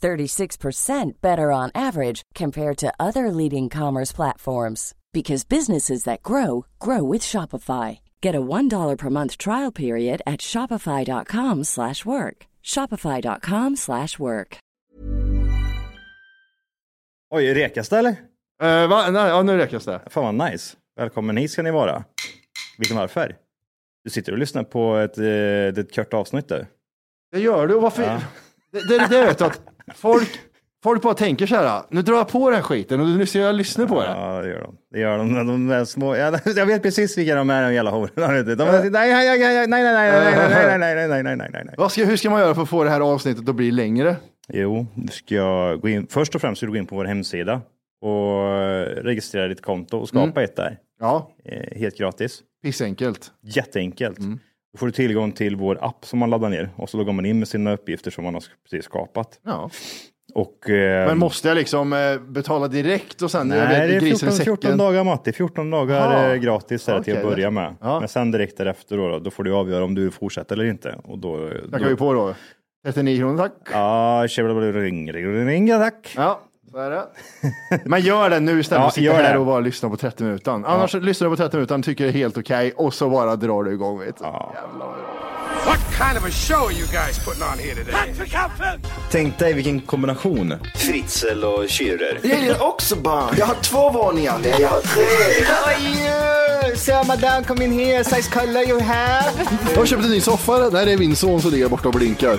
36% better on average compared to other leading commerce platforms because businesses that grow grow with Shopify. Get a $1 per month trial period at shopify.com/work. shopify.com/work. Oj, rekas det eller? Eh, va? Nej, ja, nu räknas det. Fan vad nice. Välkommen hit ska ni vara. Ni varför? Du sitter och lyssnar på ett, eh, ett kort avsnitt där. Det gör du. och Varför? Ja. Det, det, det vet du att folk, folk bara tänker så här. Nu drar jag på den här skiten och nu ska jag lyssna på det. Ja, det gör de. Det gör de. De där små... Ja, jag vet precis vilka de är, de jävla hororna. De är... Nej, nej, nej, nej, nej, nej, nej, nej, nej, nej, nej, nej. Vad ska, hur ska man göra för att få det här avsnittet att bli längre? Jo, du ska gå in. Först och främst ska du gå in på vår hemsida och registrera ditt konto och skapa ett där. Ja, Eh, Helt gratis. pissenkelt. Jätteenkelt. Då får du tillgång till vår app som man laddar ner och så loggar man in med sina uppgifter som man har precis skapat. Ja. Och, eh, Men måste jag liksom eh, betala direkt och sen Nej, det är grisen i 14, 14 säcken? dagar Matti. 14 dagar eh, gratis är det till att börja med. Ja. Men sen direkt därefter då, då får du avgöra om du fortsätter eller inte. Och då, Tackar vi på då. 39 kronor tack. Ja, ring, ring, ring, tack. Ja, så är det. Men gör det nu istället för Ja, att sitta här det. och bara lyssna på 30 minuter. Annars lyssnar du på 30 minuter, tycker det är helt okej och så bara drar du igång. Vet du. What kind of a show are you guys putting on here today? Tänk dig vilken kombination. Fritzl och Schürrer. Jag gillar också barn. Jag har två våningar. Nej, jag har tre. So madame, come in here, size color you have. Jag har köpt en ny soffa. Där är min son som ligger borta och blinkar.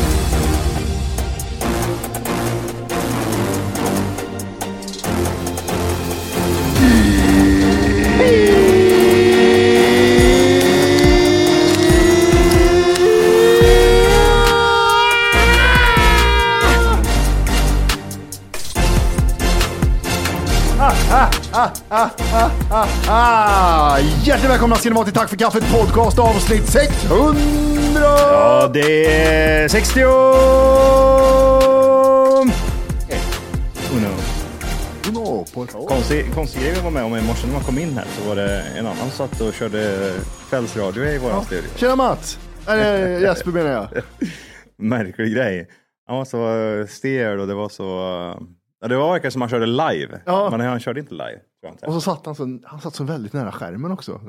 Välkomna ska ni vara till Tack för kaffet podcast avsnitt 600! Ja, det är 60! Uno. Ett Konstig, konstig grej vi var med om i morse när man kom in här så var det en annan som satt och körde kvällsradio i våran studio. Tjena Mats! Eller Jesper menar jag. Märklig grej. Han var så stel och det var så... Ja, det var verkligen som han körde live. Ja. Men han körde inte live. Jag inte. Och så satt han så, han satt så väldigt nära skärmen också.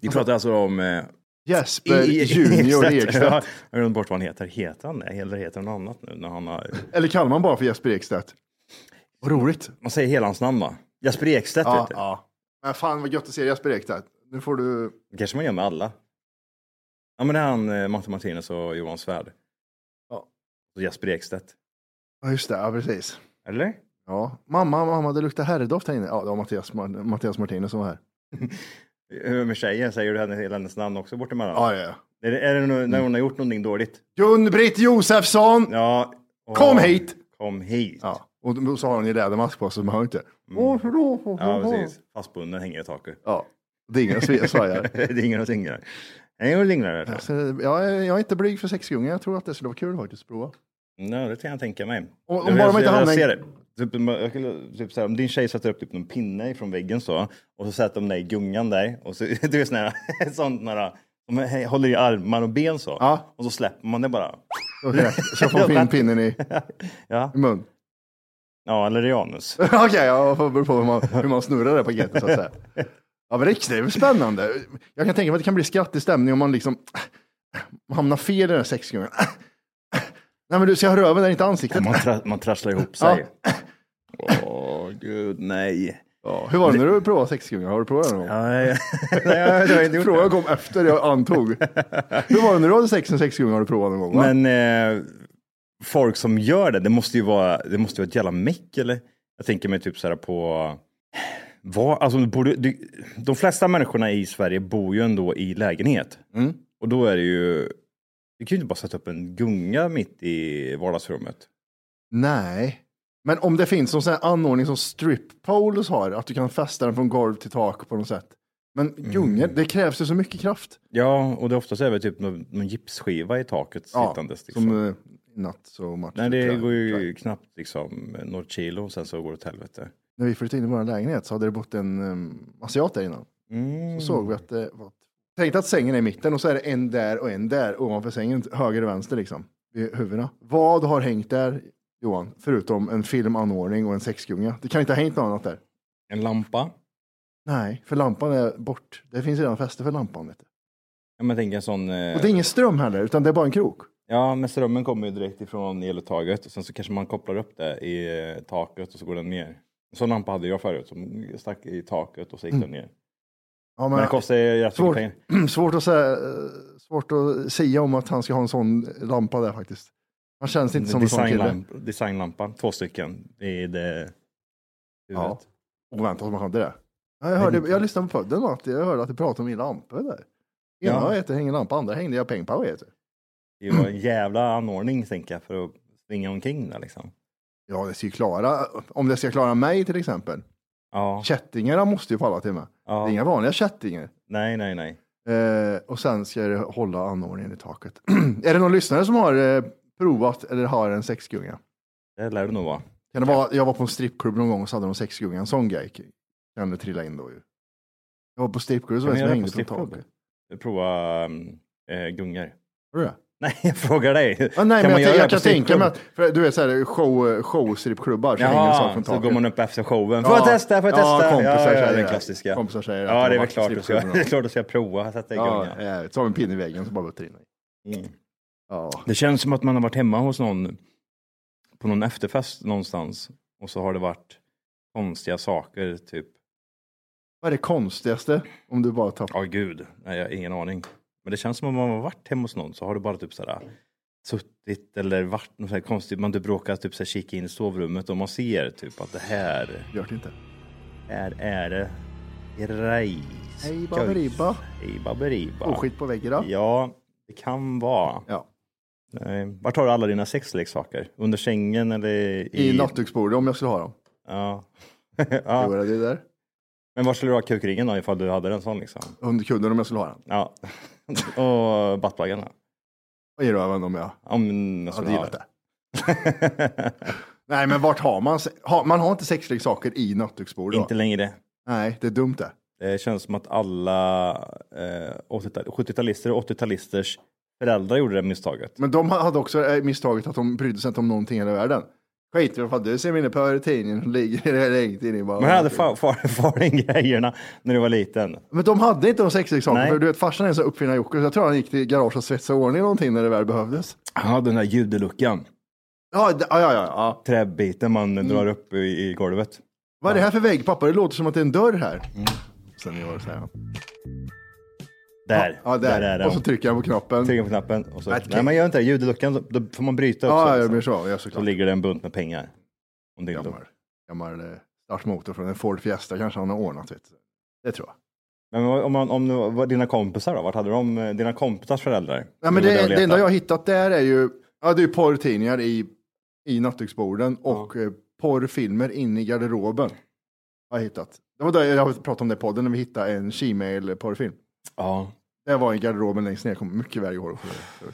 Vi pratar alltså om... Eh, Jesper i- Junior Ja, Ekstedt. jag har glömt bort vad han heter. Heter han det? Eller heter han något annat nu? När han har... Eller kallar man bara för Jesper Ekstedt? Vad roligt. Man säger hela hans namn va? Jesper Ekstedt Ja, du. ja. Men fan vad gött att se Jesper Ekstedt. Nu får du... Det kanske man gör med alla. Ja men det är han eh, Matte Martinez och Johan Svärd. Ja. Och Jesper Ekstedt. Ja just det, ja precis. Eller? Ja. Mamma, mamma, det luktar herrdoft här inne. Ja, det var Mattias, Mattias Martinez som var här. Hur med tjejen? Säger du henne, hela hennes namn också bort emellan? Ja, ja, ja. Är det, är det nu- när hon har gjort någonting dåligt? Gun-Britt Josefsson! Ja. Åh, Kom hit! Kom hit. Ja, och så har hon ju lädermask på sig man hör inte. Ja, precis. Fastbunden hänger i taket. Ja, det är inga sve- svajar. det är ingen och singlar. Nej, och linglar. Så Alltså, jag, är, jag är inte blyg för sexgunga. Jag tror att det skulle vara kul faktiskt att prova. Nej, det kan jag tänka mig. Och- om Jag- bara man inte jag, hamnar ser det. Typ, jag typ så här, om din tjej sätter upp typ någon pinne från väggen så och så sätter de dig i gungan där och så du sån här, sånt där, de håller i armar och ben så Ja. och så släpper man det bara. Okej, Så jag får in pinnen i, Ja, i mun. ja eller i anus. Okej, jag får beror på hur man, hur man snurrar det paketet så att säga. Ja, men det är spännande. Jag kan tänka mig att det kan bli skrattig stämning om man liksom hamnar fel i den här sexgången. Nej, men du ha röven där, inte ansiktet. Man, tra- man trasslar ihop sig. Åh gud, nej. Ja, hur var det när du provade sexgunga? Har du provat det någon gång? Nej, nej, jag har inte gjort. Frågan kom efter jag antog. hur var det när du hade sex med sexgunga? Har du provat någon gång? Va? Men eh, folk som gör det, det måste ju vara, det måste vara ett jävla meck eller? Jag tänker mig typ så här på, vad, alltså, borde, du, de flesta människorna i Sverige bor ju ändå i lägenhet. Mm. Och då är det ju, du kan ju inte bara sätta upp en gunga mitt i vardagsrummet. Nej. Men om det finns någon sån här anordning som strip poles har, att du kan fästa den från golv till tak på något sätt. Men gungor, det krävs ju så mycket kraft. Ja, och det är oftast det typ någon, någon gipsskiva i taket sittandes. Liksom. som uh, so much. Nej, det går ju knappt liksom något kilo och sen så går det åt helvete. När vi flyttade in i vår lägenhet så hade det bott en um, asiat där innan. Mm. Så såg vi att det var... Tänk att sängen är i mitten och så är det en där och en där ovanför sängen, höger och vänster liksom. Vid huvudena. Vad har hängt där, Johan? Förutom en filmanordning och en sexgunga. Det kan inte ha hängt något annat där. En lampa. Nej, för lampan är bort. Det finns redan fäste för lampan. Vet du. Ja, men tänk en sån... Eh... Och det är ingen ström heller, utan det är bara en krok. Ja, men strömmen kommer ju direkt ifrån eluttaget och sen så kanske man kopplar upp det i eh, taket och så går den ner. En sån lampa hade jag förut som stack i taket och så gick den ner. Ja, Men det kostar ju rätt mycket svårt, pengar. svårt, att säga, svårt att säga om att han ska ha en sån lampa där faktiskt. Han känns inte som en sån kille. Designlamp, designlampa, två stycken i det Ja. huvudet. Oväntat om man hade det. Ja, Jag, hörde, jag lyssnade på podden och att jag hörde att du pratade om min lampa där. Ena Ja. heter hänger lampa, andra hängde jag pengar på. Heter. Det var en jävla anordning tänker jag för att springa omkring där liksom. Ja, det ska ju klara, om det ska klara mig till exempel. Ja, Kättingarna måste ju falla till mig. Det är ja. inga vanliga kättingar. nej, nej, nej. Eh, och sen ska det hålla anordningen i taket. är det någon lyssnare som har eh, provat eller har en sexgunga? Det lär det nog vara. Kan det vara, jag var på en strippklubb någon gång och så hade de sexgunga, en sån grej kan det trilla in då ju. Jag var på strippklubb så var det som hängde på från taket. Prova um, eh, gungor. Har du det? Nej, jag frågar dig. Ah, nej, Kan men jag, jag det kan tänka mig att, för du vet såhär show, showstrippklubbar så hänger en sak Jaha, från så taket. går man upp efter showen. Får jag testa? Får jag testa? Ja, kompisar ja, ja, den det. klassiska. Kompisar säger att Ja, de det är väl klart du ska, det är klart du ska prova att sätta igång. Ja, Ja. ja, så har vi en pinne i väggen så bara buttrar in. Mm. Ja. Det känns som att man har varit hemma hos någon på någon efterfest någonstans och så har det varit konstiga saker, typ. Vad är det konstigaste om du bara tar Ja, gud, nej, jag har ingen aning. Men det känns som om man har varit hemma hos någon så har du bara typ sådär suttit eller varit något så här konstigt. Man typ råkar typ så här kika in i sovrummet och man ser typ att det här, Gör det inte. här är det grejs. Hej baberiba. Hej baberiba. Oskit på väggen då? Ja, det kan vara. Ja. Nej. Vart har du alla dina sexleksaker? Under sängen eller i... I nattduksbordet om jag skulle ha dem. Ja. Jo, ja. är det där. Men var skulle du ha kukringen då ifall du hade en sån liksom? Under kudden om jag skulle ha den. Ja. Och buttpluggarna? Och i röven om jag Om jag hade skulle ha gillat det. Nej, men vart har man? se- har- Man har inte sexleksaker i nattduksbordet. Inte längre. Nej, det är dumt det. Det känns som att alla eh, 80-tal 70-talister och 80-talisters föräldrar gjorde det misstaget. Men de hade också eh, misstaget att de brydde sig inte om någonting i hela världen. Skit i vad du ser mina på tidningen som ligger i läget inne i bara. Men hade far, far, far den grejerna när du var liten? Men de hade inte de sexleksaker, Nej. för du vet farsan är en sån uppfinnar Jocke, så jag tror han gick till garaget och svetsade ordning någonting när det väl behövdes. Ja, den där judeluckan. Ja, ja, ja, ja. Träbiten man Mm. drar upp i, i golvet. Vad är det här för vägg pappa? Det låter som att det är en dörr här. Mm. Sen gör det så här. Där, Ja, där. är den. och så trycker han på knappen. Trycker på knappen och så. Nej, man gör inte det. Judeluckan, då- får man bryta upp Ja, så, ja, det så. blir så. Ja, så ligger det en bunt med pengar. Om det Gammal, gammal eh, startmotor från en Ford Fiesta kanske han har ordnat. Vet. Det tror jag. Men om, man, om var dina kompisar då? Vart hade de, eh, dina kompisars föräldrar? Ja, men där det, och det enda jag har hittat där är ju, ja det är porrtidningar i, i nattduksborden och eh, porrfilmer inne i garderoben. Har jag hittat. Det var där jag pratade om det i podden när vi hittade en Gmail porrfilm. Ja. Det var i garderoben längst ner, jag kommer mycket väl ihåg. det.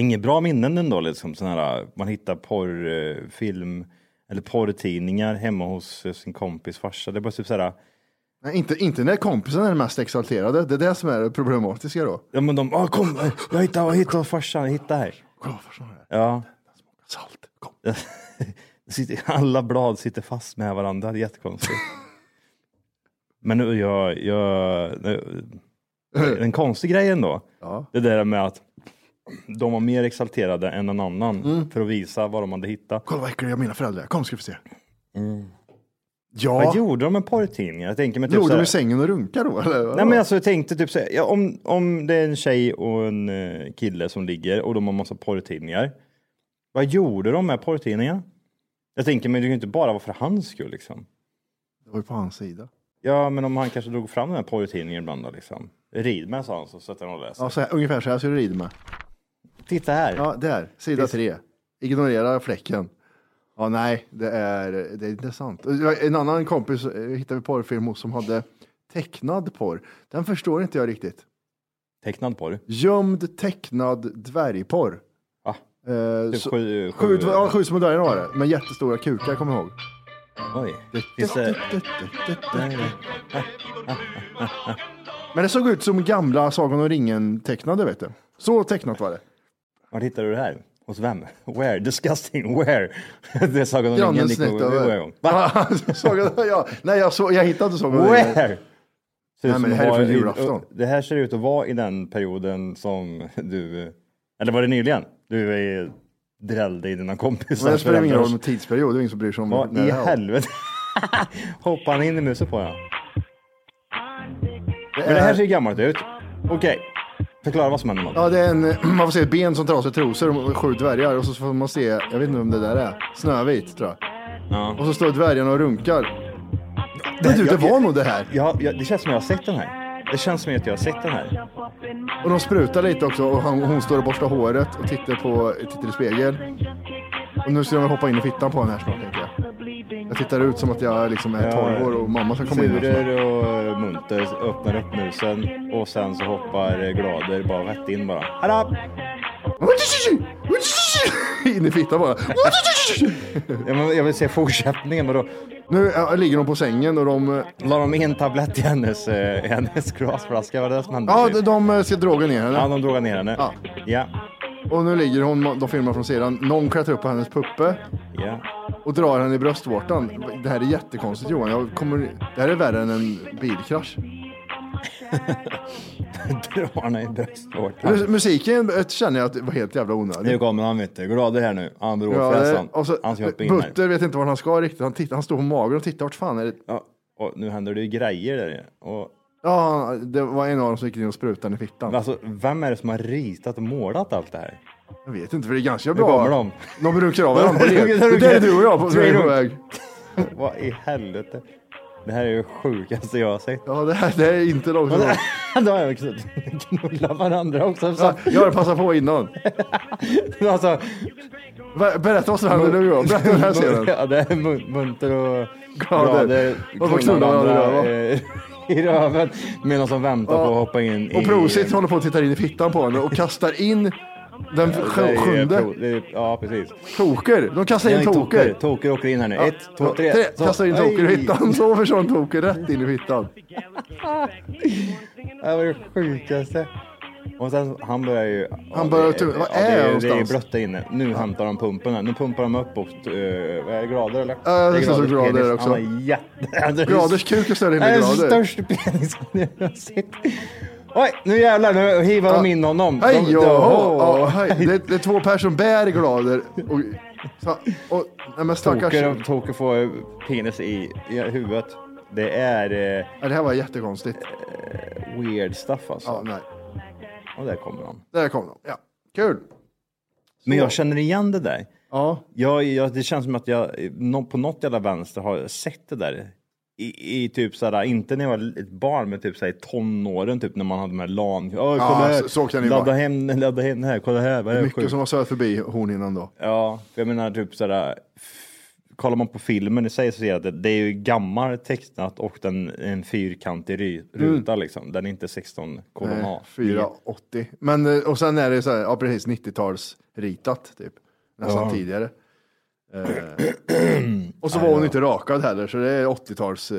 Är inget bra minnen ändå, liksom. Sån här, man hittar porrfilm. eller porrtidningar hemma hos eh, sin kompis farsa. Det är bara typ såhär, Nej, inte, inte när kompisen är mest exalterade. Det är det som är det problematiska då. ja men de, ah, kom, eh, jag hittade, jag hittade farsan, jag hittade här. Kolla farsan här. Ja, Salt. Kom. Det sitter, alla blad sitter fast med varandra, det är jättekonstigt. Men nu, jag, jag, en konstig grej ändå, Ja. det där med att de var mer exalterade än någon annan för att visa vad de hade hittat. Kolla vad äckliga mina föräldrar är. Kom ska vi se. Vad Ja, gjorde de med porrtidningar? Jag tänker mig typ låg de i sängen och runkar då? Eller? Nej men alltså jag tänkte typ så här, ja, om, om det är en tjej och en eh, kille som ligger och de har massa porrtidningar. Vad gjorde de med porrtidningarna? Jag tänker men det kan ju inte bara vara för hans skull liksom. Det var ju på hans sida. Ja men om han kanske drog fram den här porrtidningen ibland då liksom. Rid med sa han så sätter han och läser. Ja, så här, ungefär så här ser du rid med. Titta här. Ja, där. Sida tre. Ignorera fläcken. Ja, nej, det är, det är intressant. En annan kompis eh, hittade vi porrfilm hos som hade tecknad porr. Den förstår inte jag riktigt. Tecknad porr. Gömd tecknad dvärgporr. Ja. Eh, Typ så, sju, sju, ja, sju små dvärgar var det, med jättestora kukar, kommer jag ihåg. Oj. Finns det... Men det såg ut som gamla Sagan om ringen tecknade, vet du. Så tecknat var det. Var hittade du det här? Hos vem? Where? Disgusting. Where? det är Sagan om ringen. Grannen över. Va? Sagan, ja. Nej, jag, så, jag hittade inte Sagan om ringen. Where? Nej, men det här är från julafton. Det här ser ut att vara i den perioden som du, eller var det nyligen? Du är drällde i dina kompisar. Men det spelar ingen roll med tidsperiod, det är ingen som bryr sig om Vad i det helvete? Hoppar han in i musen på ja. Det Men det här är- ser gammalt ut. Okej, förklara vad som händer. Ja, det är en, man får se ett ben som sig trosor och sju dvärgar och så får man se, jag vet inte vem det där är, Snövit tror jag. Ja. Och så står dvärgarna och runkar. Men du, det var nog det här. Ja, ja, det känns som jag har sett den här. Det känns som att jag har sett den här. Och de sprutar lite också och han, hon står och borstar håret och tittar, på, tittar i spegel. Och nu ska de hoppa in i fittan på den här snart tänker jag. Jag tittar ut som att jag liksom är 12 år och mamma ska komma in. Surer och munter öppnar upp musen och sen så hoppar eh, Glader bara rätt in bara. Hallå! In i fittan bara. Jag vill, jag vill se fortsättningen. Men då Nu ja, ligger de på sängen och de, eh, la de in tablett i hennes, eh, i hennes glasflaska. Var det som hände? ja, de, de ska droga ner henne. ja, de drog ner henne. Ja. Ja. Och nu ligger hon, de filmar från sidan, någon klättrar upp på hennes puppe ja. och drar henne i bröstvårtan. Det här är jättekonstigt Johan, jag kommer, det här är värre än en bilkrasch. Drar i bröstvårtan. Mus- Musiken eh, känner jag att det var helt jävla onödig. Nu kommer han vet du. Glader här nu. Han drog Ja, fräsan. så, Han ska hoppa in här. Butter vet inte vart han ska riktigt. Han, tittar, han står på magen och tittar vart fan är det? Ja. Och nu händer det ju grejer där. Och, Ja, det var en av dem som gick in och sprutade i fittan. alltså, vem är det som har ritat och målat allt det här? Jag vet inte, för det är ganska Nu bra. kommer de. De runkar av varandra. De Det det är du och jag på, på väg. Vad i helvete? Det här är det sjukaste jag har sett. Ja, det, här, det är inte långt ifrån. Då har jag också knullat varandra också. Så, Ja, Jag har passat på innan. alltså, Ber- Berätta vad som händer nu Johan. Berätta den här scenen. Ja, det är mun- munter och Glader. glader. Och knullar varandra i eh, i röven medan de väntar Ja. på att hoppa in Och. Prosit håller på att titta in i fittan på henne och kastar in den Det är sj- ju sjunde. det är- Ja, precis. Toker. De kastar in toker. Toker åker in här nu. Ja, Ett, två, ja, tre. Så. Kastar in toker i fittan. Så försvann toker rätt in i fittan. Det var det sjukaste. Och sen han börjar ju... Han börjar det- vad ja, är det, jag är- det är någonstans? blött där inne. Nu hämtar de pumpen här. Nu pumpar de upp och... Uh, är det, grader eller? Ja, det är så Graders grader penis. också. Han har jätte... Graders kuk är större än Det är min den grader. största penisen jag har sett. Oj, nu jävlar, nu hivar de in honom. Hej, De- ja, hej. Det, det är två personer som bär glader. Och, så, och, nej men stackars. Toker, toker får penis i, i huvudet. Det är eh, Ja, det här var jättekonstigt. weird stuff alltså. Ja, nej. Och där kommer de. Där kom de. Ja, kul. Men jag känner igen det där. Ja, Jag, jag, det känns som att jag på något jävla vänster har sett det där. I, i typ såhär, inte när jag var ett barn, men typ såhär i tonåren, typ när man hade de här LAN. Åh, kolla Ja, här. så- så kan det ladda vara. hem, ladda hem här, kolla här. Vad är mycket sjukt? som har sökt förbi hornhinnan då. Ja, för jag menar typ sådär. Kollar man på filmen i sig så ser jag att det, är ju gammalt tecknat och den en fyrkantig ry, ruta liksom. Den är inte 16 kolon A. Nej, 480. Men eh, och sen är det så här, ja precis 90-tals ritat typ. Nästan Ja. tidigare. Eh, och så var hon inte rakad heller, så det är 80-tals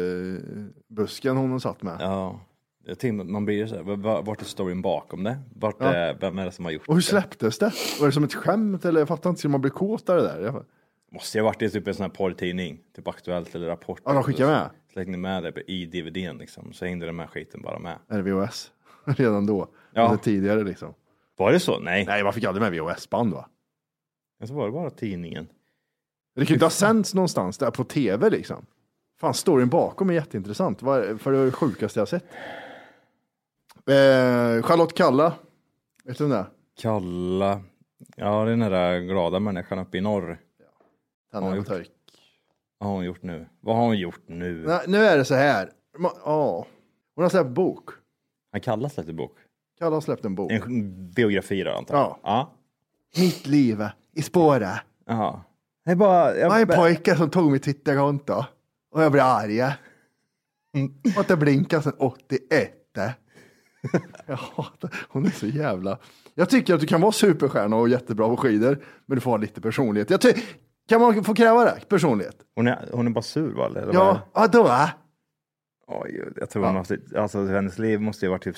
eh, hon satt med. Ja. Jag tänkte, man blir ju så här, v- v- vart är storyn bakom det? Vart Ja. är, vem är det som har gjort Och hur det? släpptes det? Var det som ett skämt eller jag fattar inte, ska man bli kåt av det där? Måste ju ha varit i typ en sån här porrtidning, typ Aktuellt eller Rapport. Ja, de skickar med. Slängde med det i DVDn liksom, så hängde den här skiten bara med. Eller VHS, redan då. Ja. Eller tidigare liksom. Var det så? Nej. Nej, man fick aldrig med VHS-band va? Men så var det bara tidningen. Det kan ju inte ha sänds någonstans där på tv liksom. Fan, storyn bakom är jätteintressant. För det är det sjukaste jag har sett. Eh, Charlotte Kalla. Vet du vem det är? Kalla. Ja, det är den där glada människan uppe i norr. Tänderna Ja, på törk. Vad har hon gjort nu? Vad har hon gjort nu? Nej, nu är det så här. Ma- Ja. Hon har släppt bok. Han kallas lite bok. Kalla har släppt en bok. En biografi då antar jag. Ja. Ja. Mitt liv i spåret. Jaha. Det är bara... Det var en Jag, pojke som tog mitt Twitterkonto. Och jag blev arg. Och det blinkade sedan 81. Jag hatar, hon är så jävla... Jag tycker att du kan vara superstjärna och jättebra på skidor, men du får ha lite personlighet. Jag ty... Kan man få kräva det? Personlighet? hon, är, hon är bara sur va? Eller Ja, det? ja. Oj, jag tror hon måste, alltså hennes liv måste ju varit typ.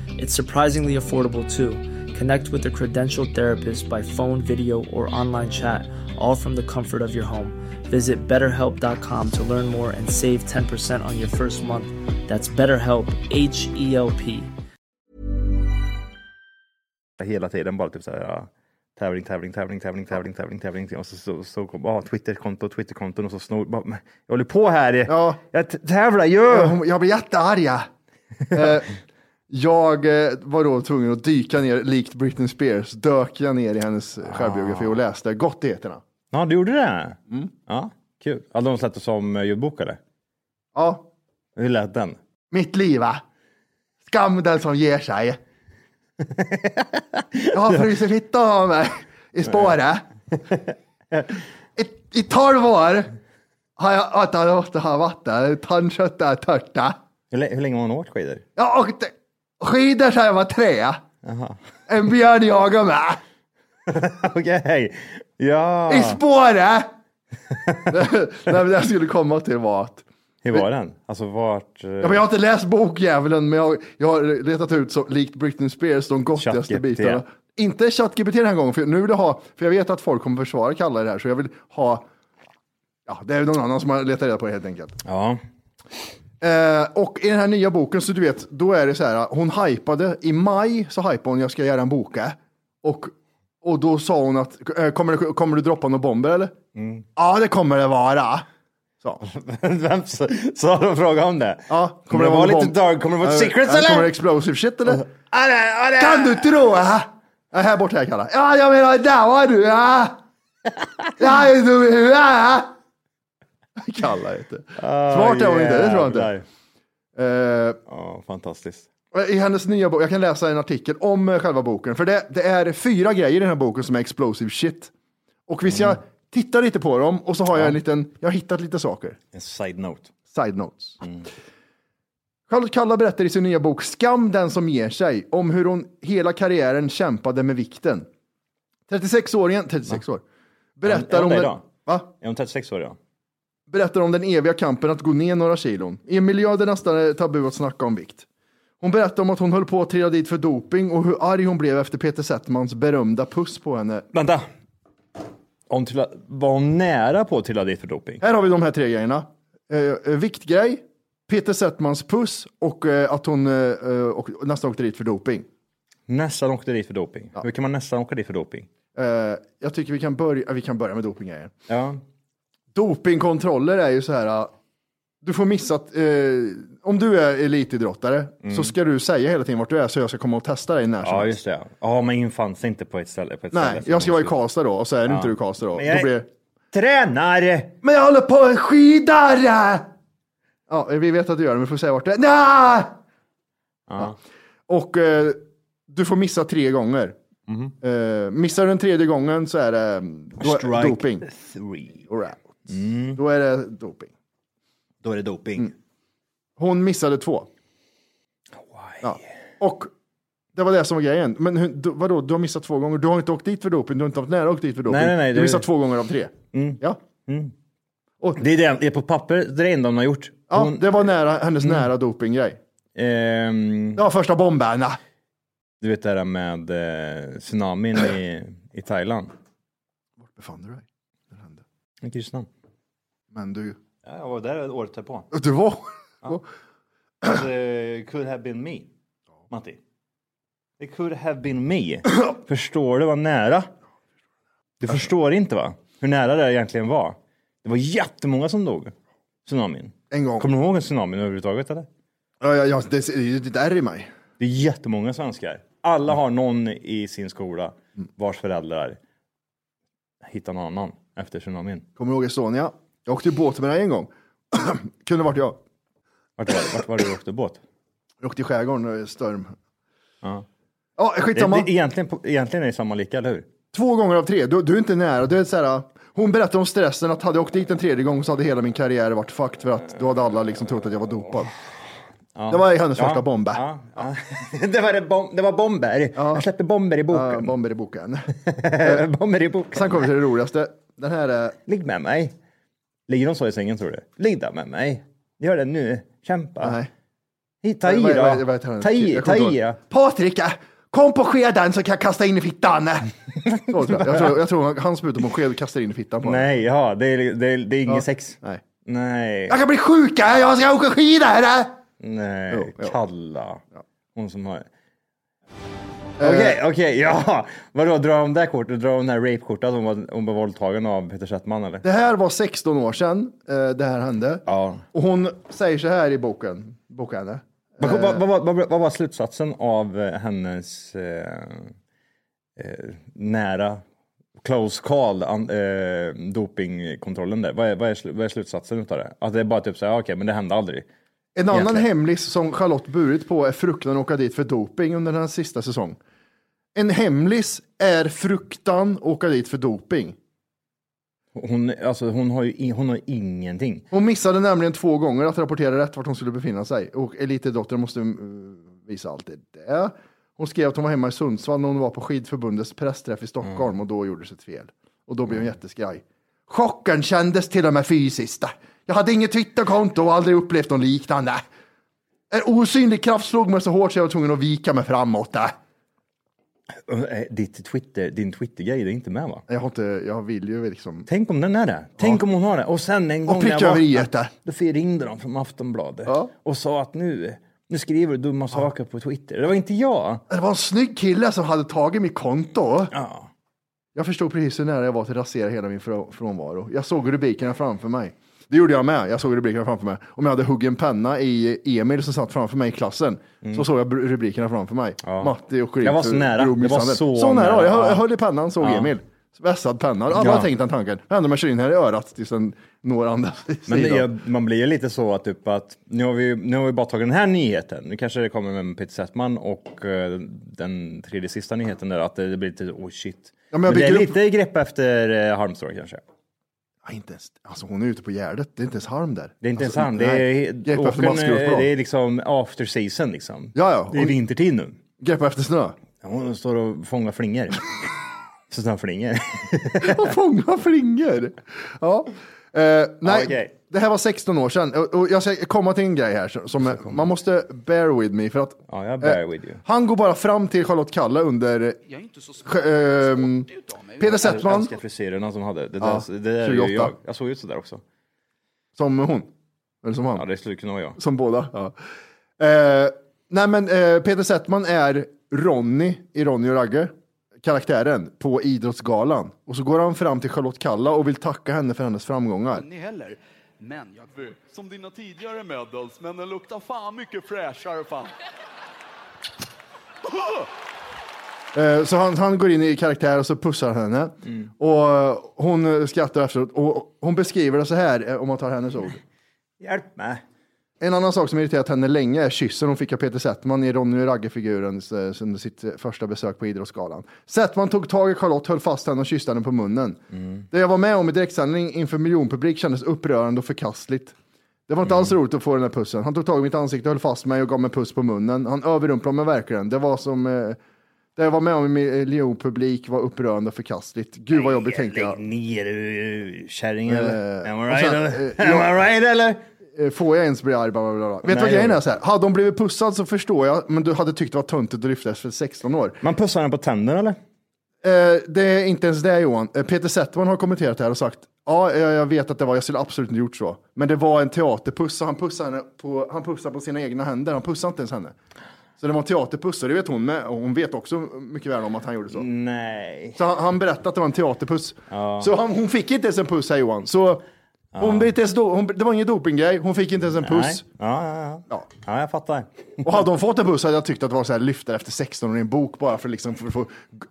It's surprisingly affordable too. Connect with a credentialed therapist by phone, video, or online chat, all from the comfort of your home. Visit betterhelp.com to learn more and save 10% on your first month. That's BetterHelp, H E L P. hela tiden bara typ såhär. Ja, tävling, tävling, tävling, tävling, tävling, tävling, tävling. Och så, så, så kom ah, Twitterkonto, Twitterkonton och så snor. Bara, men jag håller på här. Ja. Jag t- tävlar ju. Jag, jag blir jättearg. eh, jag eh, var då tvungen att dyka ner, likt Britney Spears, dök jag ner i hennes självbiografi och läste Gottigheterna. Ja, du gjorde det? Mm. Ja, kul. Hade de släppt det som eh, ljudbok eller? Ja, Hur lät den? mitt liv. va? Skam den som ger sig. Jag har frusit fitta av mig i spåret. I, I tolv år har jag åt åt ha vatten, tandköttet är lä- hur länge har hon åkt skidor? Jag åkte skidor sedan jag var tre. Jaha. En björn jagade mig. Okej. Ja. I spåret! Nej, men det jag skulle komma till var att Hur var den? Alltså vart... eh, Ja, men jag har inte läst bokjävulen, men jag, jag har letat ut, så, likt Britney Spears, de gottigaste bitarna. Inte ChatGPT den här gången, för nu vill jag ha, för jag vet att folk kommer försvara Kalle det här, så jag vill ha, ja, det är någon annan som har letat reda på det helt enkelt. Ja. Eh, och i den här nya boken, så du vet, då är det så här, hon hypade, i maj så hypade hon, jag ska göra en boka. Och, och då sa hon att, eh, kommer, du, kommer du droppa några bomber eller? Ja, det kommer det vara. Så. Vem sa de fråga om det? Ja, Kommer det vara lite dark? Kommer det vara Ja, secrets eller? Kommer det explosive shit eller? Det- Kan du tro? Ja, Ja, här borta här Kalle. Ja, jag menar där var du. Ja, ja är du i huvudet? Ja. Kalle heter Smart är hon inte, det tror jag inte. Eh, Ja, fantastiskt. I hennes nya bok, jag kan läsa en artikel om eh, själva boken, för det, det är fyra grejer i den här boken som är explosive shit. Och vi ska titta lite på dem och så har jag en liten, jag har hittat lite saker. En side note. Side notes. Charlotte Kalla berättar i sin nya bok Skam den som ger sig om hur hon hela karriären kämpade med vikten. 36-åringen, 36 år, berättar Är hon om det den, idag? va? Är hon 36 år ja? Berättar om den eviga kampen att gå ner några kilon. Emilia hade nästan tabu att snacka om vikt. Hon berättar om att hon höll på att trilla dit för doping och hur arg hon blev efter Peter Settmans berömda puss på henne. Vänta. Hon trilla, var hon nära på att trilla dit för doping? Här har vi de här tre grejerna. Eh, eh, viktgrej, Peter Settmans puss och eh, att hon eh, eh, och nästan åkte dit för doping. Nästan åkte dit för doping. Hur kan man nästan åka dit för doping? Eh, jag tycker vi kan börja, vi kan börja med dopinggrejen. Ja. Dopingkontroller är ju så här, uh, du får missa, att, eh, om du är elitidrottare så ska du säga hela tiden vart du är så jag ska komma och testa dig när som Mm. Ja, just det. Ja, man infann sig inte på ett ställe. På ett Nej, ställe jag ska vara i Karlstad då och så är du inte du i Karlstad då. Men då jag- blir... Tränar! Men jag håller på en skidare! Ja, vi vet att du gör det, men vi får säga vart du är. Nej! Ja. Och eh, du får missa tre gånger. Eh, missar du den tredje gången så är det då, Strike doping. three. All right. Då är det doping. Då är det doping. Hon missade två. Ja. Och det var det som var grejen. Men hur, då, vadå, du har missat två gånger. Du har inte åkt dit för doping. Du har inte haft nära åkt dit för doping. Nej, nej, nej, du har missat två gånger av tre. Ja. Och, Det är det, det är på papper, det är det enda hon har gjort. ja, Hon, det var nära, hennes nära dopinggrej. ehm, Det var första bomben. du vet det här med eh, tsunamin i, i Thailand. Vart befann du dig? Det hände. I Kristinehamn. Men du, Ja, jag var där året därpå. du var... Det could have been me, Matti. It could have been me. Förstår du vad nära? Du förstår inte va? Hur nära det egentligen var. Det var jättemånga som dog. Tsunamin. En gång. Kommer du ihåg en tsunami överhuvudtaget eller? Ja, ja, ja, det, det, det där i mig. Det är jättemånga svenskar. Alla har någon i sin skola vars föräldrar hittar någon annan efter tsunamin. Kommer du ihåg Estonia? Jag åkte ju båt med dig en gång. Kunde varit jag. Vart var, vart var du åkte båt? Jag åkte i skärgården, eh, storm. Ja. Ja, Det, skitsamma. det, egentligen, egentligen är det samma lika, eller hur? Två gånger av tre. Du, du är inte nära. Du är så här, hon berättade om stressen att hade jag åkt dit en tredje gång så hade hela min karriär varit fucked för att då hade alla liksom trott att jag var dopad. Det var hennes första bomb. Ja, ja. det, var det, bom, det var bomber. Jag släppte bomber i Ja, boken. bomber i boken. bomber i boken. Sen kommer vi till det roligaste. Den här är... Ligg med mig. Ligger de så i sängen tror du? Ligg där med mig. Gör det nu. Kämpa. Nej. Hit, Ta i då. Ta i, ta i. Patrik, kom på skeden så kan jag kasta in i fittan. Så tror jag. Jag, tror, jag tror han sprutar på en sked och kastar in i fittan på honom. Nej, ja, det är, det är, det är inget Ja. sex. Nej. Nej. Jag kan bli sjuk, jag ska åka skidor. Nej, Jo, jo. Kalla. Hon som har... Eh. Okej, okej, ja. Vadå, drar hon det kortet? Drar det här rape-kortet att hon var, hon var våldtagen av Peter Settman eller? Det här var 16 år sedan eh, det här hände. Ja. Och hon säger så här i boken. boken henne. Vad, vad, vad, vad, var slutsatsen av eh, hennes eh, eh, nära close call an, eh, dopingkontrollen där? Vad är, vad, är, vad är slutsatsen utav det? Att det är bara typ så här, okej, men det hände aldrig. En annan Egentligen. hemlis som Charlotte burit på är fruktan att åka dit för doping under den sista säsong. En hemlis är fruktan att åka dit för doping. Hon, alltså, hon, har ju hon har ingenting. Hon missade nämligen två gånger att rapportera rätt vart hon skulle befinna sig. Och elitidrottare måste uh, visa allt det där. Hon skrev att hon var hemma i Sundsvall när hon var på skidförbundets pressträff i Stockholm och då gjordes ett fel. Och då blev hon jätteskraj. Chocken kändes till och med fysiskt. Jag hade inget Twitterkonto och aldrig upplevt något liknande. En osynlig kraft slog mig så hårt så jag var tvungen att vika mig framåt. Eh, Ditt Twitter, din Twitter-grej, det är inte med va? Jag, har inte, jag vill ju liksom... Tänk om den är det. Tänk om hon har det. Och sen en gång när pricka jag vaknade, då ringde de från Aftonbladet Ja. och sa att nu, nu skriver du dumma saker på Twitter. Det var inte jag. Det var en snygg kille som hade tagit mitt konto. Ja. Jag förstod precis hur nära jag var till att rasera hela min frå- frånvaro. Jag såg rubrikerna framför mig. Det gjorde jag med. Jag såg rubrikerna framför mig. Om jag hade huggit en penna i Emil som satt framför mig i klassen så såg jag br- rubrikerna framför mig. Ja. Matti och Jag var så nära. Det var så så nära. nära. Jag, höll- Ja. jag höll i pennan, såg. Emil. Vässad penna. Alla har tänkt den tanken. Vad händer om jag kör in här i örat tills den når andra Men det, sidan? jag, man blir ju lite så att, typ att nu, har vi, nu har vi bara tagit den här nyheten. Nu kanske det kommer med Peter Settman och eh, den tredje sista nyheten där att det, blir lite, oh shit. Ja, men men jag det är bygger upp- lite grepp efter eh, Halmstad kanske. Ja, inte ens, alltså hon är ute på Gärdet. Det är inte ens harm där. Det är inte alltså, ens han. Det nej. är, åkern, eh, det är liksom after season liksom. Ja, ja. Det är vintertid nu. Greppa efter snö. Ja, Hon står och fångar flingor. Så snart flingor. Och fånga flingor. Ja. Eh, nej, okej. Det här var 16 år sedan. Och, jag ska komma till en grej här som- man måste bear with me för att Ja, jag bear eh, with you. han går bara fram till Charlotte Kalla under eh, ehm, Peter Settman Svenska frisyrerna som hade. Det där, Ja, det där är 28. ju jag. Jag såg ut sådär också. som hon. Eller som han. Ja, det skulle kunna vara jag. Som båda. Ja. Eh, nej men eh, Peter Settman är Ronny i Ronny och Ragge. karaktären på Idrottsgalan. Och så går han fram till Charlotte Kalla och vill tacka henne för hennes framgångar. Ni heller. Men jag... Som dina tidigare medals, men den luktar fan mycket fräschare fan. Eh, Så han, han går in i karaktär och så pussar han henne. Och eh, hon skrattar efteråt. Och hon beskriver det så här, eh, om man tar hennes ord. Hjälp mig. En annan sak som irriterat henne länge är kyssen hon fick av Peter Settman i Ronny Ragge-figuren eh, under sitt eh, första besök på Idrottsgalan. Settman tog tag i Charlotte, höll fast henne och kysste henne på munnen. Det jag var med om i direktsändning inför miljonpublik kändes upprörande och förkastligt. Det var inte alls roligt att få den här pussen. Han tog tag i mitt ansikte, höll fast mig och gav mig en puss på munnen. Han överrumplade mig verkligen. Det var som... Eh, det jag var med om i miljonpublik var upprörande och förkastligt. Gud vad jobbigt tänkte jag. Lägg ner du kärring eller? Eh, Am I och right eller? eh, Am I right eller? Eh, Får jag ens bli arg? Bla, bla, bla. Vet du vad grejen jag- är? Så här, hade de blivit pussad så förstår jag, men du hade tyckt det var töntigt att lyfta efter 16 år. Man pussar henne på tänderna eller? Eh, det är inte ens det Johan. Eh, Peter Settman har kommenterat det här och sagt, ja, jag jag vet att det var, jag skulle absolut inte gjort så. Men det var en teaterpuss, och han pussade, henne på, han pussade på sina egna händer, han pussade inte ens henne. Så det var en teaterpuss, och det vet hon med, och hon vet också mycket väl om att han gjorde så. Nej. Så han, han berättade att det var en teaterpuss. Ja. Så han, hon fick inte ens en puss här Johan. Så hon, blev inte ens do, hon, det var ingen dopinggrej, hon fick inte ens en puss. Nej. Ja, ja, ja. Ja. ja, jag fattar. Och hade hon fått en puss hade jag tyckt att det var så här lyfter efter 16 år i en bok bara för, liksom, för att få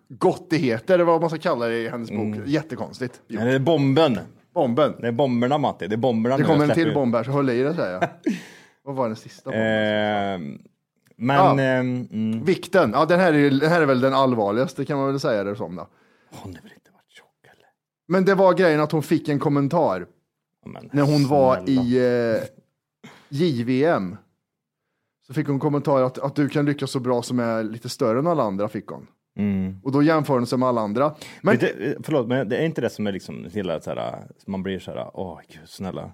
gottigheter, eller vad man ska kalla det i hennes bok. Jättekonstigt. Jo. Nej, det är bomben. Bomben. Det är bomberna Matti. Det är bomberna Det nu kommer jag en till bomb här, så håll i dig säger jag. Vad var den sista? bomben? Eh, men... Ja. ehm, mm. Vikten, ja den här, är, den här är väl den allvarligaste kan man väl säga det som då. Hon har väl inte varit tjock eller? Men det var grejen att hon fick en kommentar Men, när hon var snälla. i eh, JVM. Så fick hon kommentar att, att du kan lyckas så bra som är lite större än alla andra, fick hon. Mm. Och då jämför hon sig med alla andra. Men du, förlåt, men det är inte det som är liksom hela så här, man blir så här, åh gud snälla.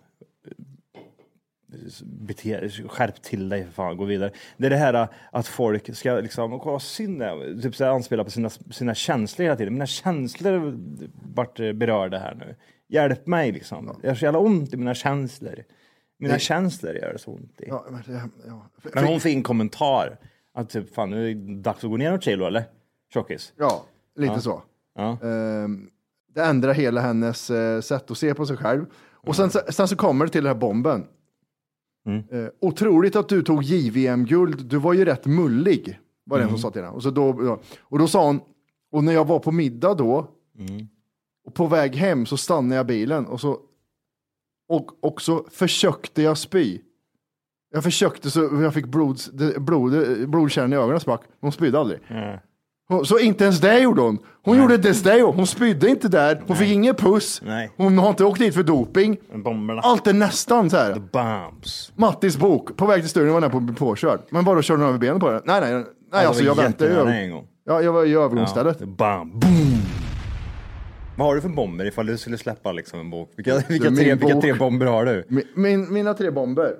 Bete, skärp till dig för fan, gå vidare. Det är det här att folk ska liksom, kolla synd det typ så här, anspela på sina, sina känslor hela tiden. Mina känslor vart berörda här nu. Hjälp mig liksom. Jag har så jävla ont i mina känslor. Mina Det- känslor gör det så ont i. Ja, men, det- ja. För- Men hon fick en kommentar. Att typ, fan nu är det dags att gå ner något kilo eller? Tjockis. Ja, lite Ja. så. Ja. Ehm, det ändrar hela hennes eh, sätt att se på sig själv. Och sen, sen så kommer det till den här bomben. Mm. Eh, otroligt att du tog JVM-guld. Du var ju rätt mullig, var det en som Mm. sa till henne. Och, så då, ja. och då sa hon, och när jag var på middag då, Mm. Och på väg hem så stannade jag bilen och så, och, och så försökte jag spy. Jag försökte så jag fick blods, det- blod, blodkärlen i ögonen sprack. Hon spydde aldrig. Mm. Hon, så inte ens det gjorde hon. Hon gjorde inte ens det. Hon spydde inte där. Hon fick ingen puss. Nej. Hon har inte åkt dit för doping. Bomberna. Allt är nästan så här. Bombs. Mattis bok. På väg till studion var den på påkörd. Men vadå, körde hon över benen på den? Nej, nej, nej. Alltså, det jag väntade ju. Ja, jag var i övergångsstället. Ja, bam, boom. Vad har du för bomber ifall du skulle släppa liksom en bok? Vilka, vilka, tre, vilka bok- tre bomber har du? Min, min, mina tre bomber.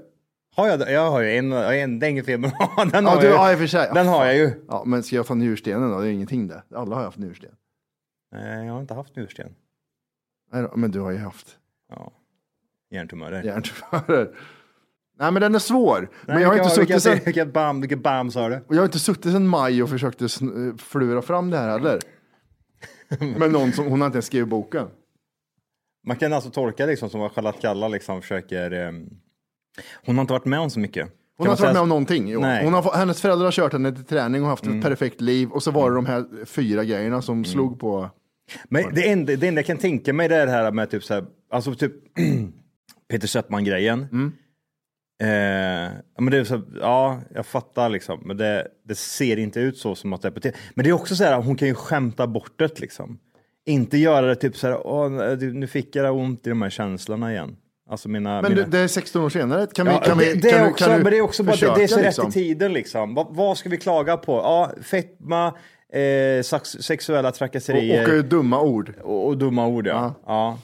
Har jag, jag har ju en, en men den Ja, har du, jag ja, i och för sig. Den har jag ju. Ja, men ska jag få njurstenen då? Det är ingenting det. Alla har haft njursten. Nej, jag har inte haft njursten. Nej, då, men du har ju haft Ja. Hjärntumörer. hjärntumörer. Nej, men den är svår. Nej, men jag har vilka- inte vilka, suttit sen, Vilka bam, vilka bams har du? och jag har inte suttit sen maj och försökt eh, flura fram det här heller. Men någon som, hon har inte ens skrivit boken. Man kan alltså tolka liksom som vad Charlotte Kalla liksom försöker... ehm, hon har inte varit med om så mycket. Hon har inte varit med om någonting. Jo. Nej. Mm. Hon har, hennes föräldrar har kört henne till träning och haft ett perfekt liv. Och så var det de här fyra grejerna som slog på. Men det enda, det enda jag kan tänka mig det är det här med typ så här, alltså typ Peter Settman-grejen. Mm. Eh, ja, men det är så, ja, jag fattar liksom, men det, det ser inte ut så som att det är på TV. Men det är också så här, hon kan ju skämta bort det liksom. Inte göra det typ så här, åh, nu fick jag det ont i de här känslorna igen. Alltså mina... Men mina... det, är 16 år senare. Kan vi, Ja, kan det, vi, det, kan är också, du men det är också bara, det, det är så försöka, rätt liksom? i tiden liksom. Vad, vad ska vi klaga på? Ja, fetma, eh, sex, sexuella trakasserier. Och, och dumma ord. Och, och dumma ord, ja. ja.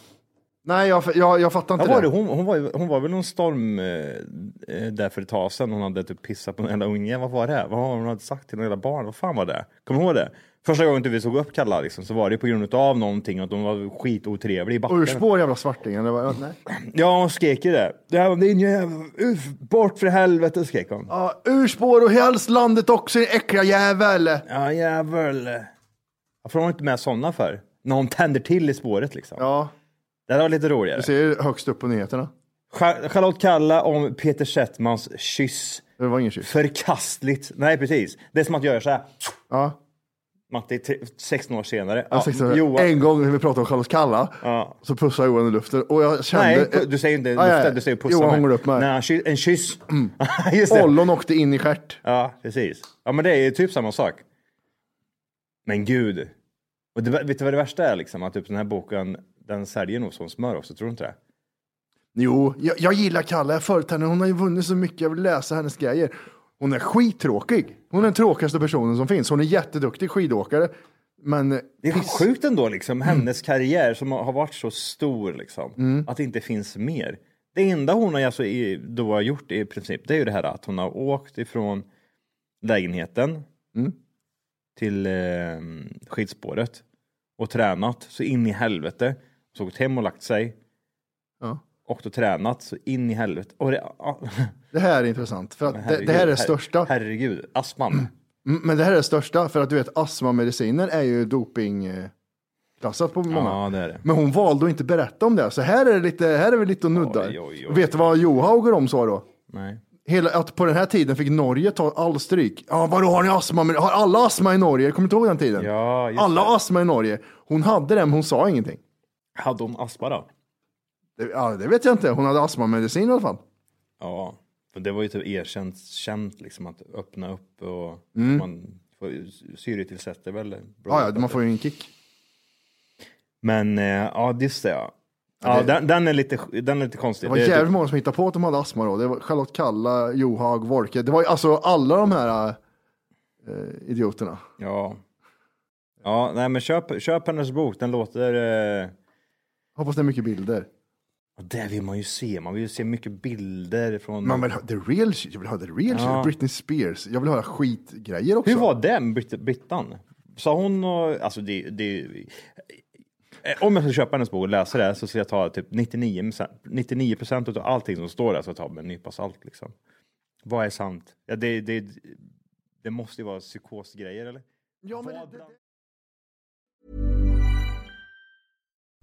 Nej, jag, jag, jag fattar inte Vad var det. det? Hon, hon, var, hon var väl någon storm eh, eh, där för ett tag sedan. Hon hade typ pissat på en jävla unge. Vad var det? Vad har hon hade sagt till några barn? Vad fan var det? Kommer du ihåg det? Första gången vi såg upp Kalla liksom, så var det på grund av någonting. Att hon var skitotrevlig i backen. Urspår jävla svarting. Eller vad? Nej. Ja, hon skrek ju det. Det här var din jävla... Uff, bort för helvete, skrek hon. Ja, urspår och helst landet också, din äckliga jävel. Ja, jävel. Varför har hon inte med sådana för? När hon tänder till i spåret liksom. Ja, Det hade varit lite roligare. du ser högst upp på nyheterna. Cha- Charlotte Kalla om Peter Settmans kyss. Det var ingen kyss. Förkastligt. Nej, precis. Det är som att göra så här. Ja. Matti, tre- 16 år senare. Ja, ja, Johan. En gång när vi pratade om Charlotte Kalla Ja. så pussade Johan i luften och jag kände... Nej, du säger inte Ja, ja, luften, du säger pussa Johan hånglade upp mig. Nej, ky- en kyss. Det. Ollon åkte in i stjärt. Ja, precis. Ja, men det är ju typ samma sak. Men gud. Och det, vet du vad det värsta är liksom? Att typ den här boken, den säljer nog som smör också, tror du inte det? Jo, jag, jag gillar Kalle. Jag följt henne. Hon har ju vunnit så mycket. Jag vill läsa hennes grejer. Hon är skittråkig. Hon är den tråkigaste personen som finns. Hon är jätteduktig skidåkare. Men Det är sjukt ändå liksom, hennes karriär som har varit så stor liksom. Att det inte finns mer. Det enda hon har, alltså, i- då har gjort i princip, det är ju det här att hon har åkt ifrån lägenheten till eh, skidspåret och tränat så in i helvete. Så åkt hem och lagt sig. Ja. Åkt och tränat så in i helvete. Och det, ah, det här är intressant. För att det, herregud, det här är det största. Herregud, astman. Mm, Men det här är det största. För att du vet, astmamediciner är ju dopingklassat på många. Ja, det det. Men hon valde att inte berätta om det. Så här är det lite, här är vi lite och nuddar. Oj, oj, oj. Vet du vad Johaug och de sa då? Nej. Hela, att på den här tiden fick Norge ta all stryk. Ja, vadå har ni astma? Har alla astma i Norge? Kommer du inte ihåg den tiden? Ja, alla det. har astma i Norge. Hon hade det, men hon sa ingenting. Hade hon astma då? Det, ja, det vet jag inte. Hon hade astmamedicin i alla fall. Ja, för det var ju typ erkänt känt liksom att öppna upp och Mm. man får syretillsätter väl. Ja, ja, man får ju en kick. Men eh, ja, just det ja. Ja, det- den, den, är lite, den är lite konstig. Det var är jävligt typ- många som hittade på att de hade astma då. Det var Charlotte Kalla, Johaug, Wolke. Det var ju alltså alla de här eh, idioterna. Ja. Ja, nej men köp, köp hennes bok, den låter... Eh... Hoppas det är mycket bilder. och Det vill man ju se, man vill ju se mycket bilder från... Man vill ha the real shit. Jag vill ha the real shit. Britney Spears. Jag vill ha skitgrejer också. Hur var det med Britt, Brittan? Sa hon och, alltså det, det, eh, om jag ska köpa hennes bok och läsa det så ska jag ta typ 99 99 procent av allting som står där så jag tar med en nypa salt liksom. Vad är sant? Ja, det, det, det måste ju vara psykosgrejer eller? Ja, men Vad bland-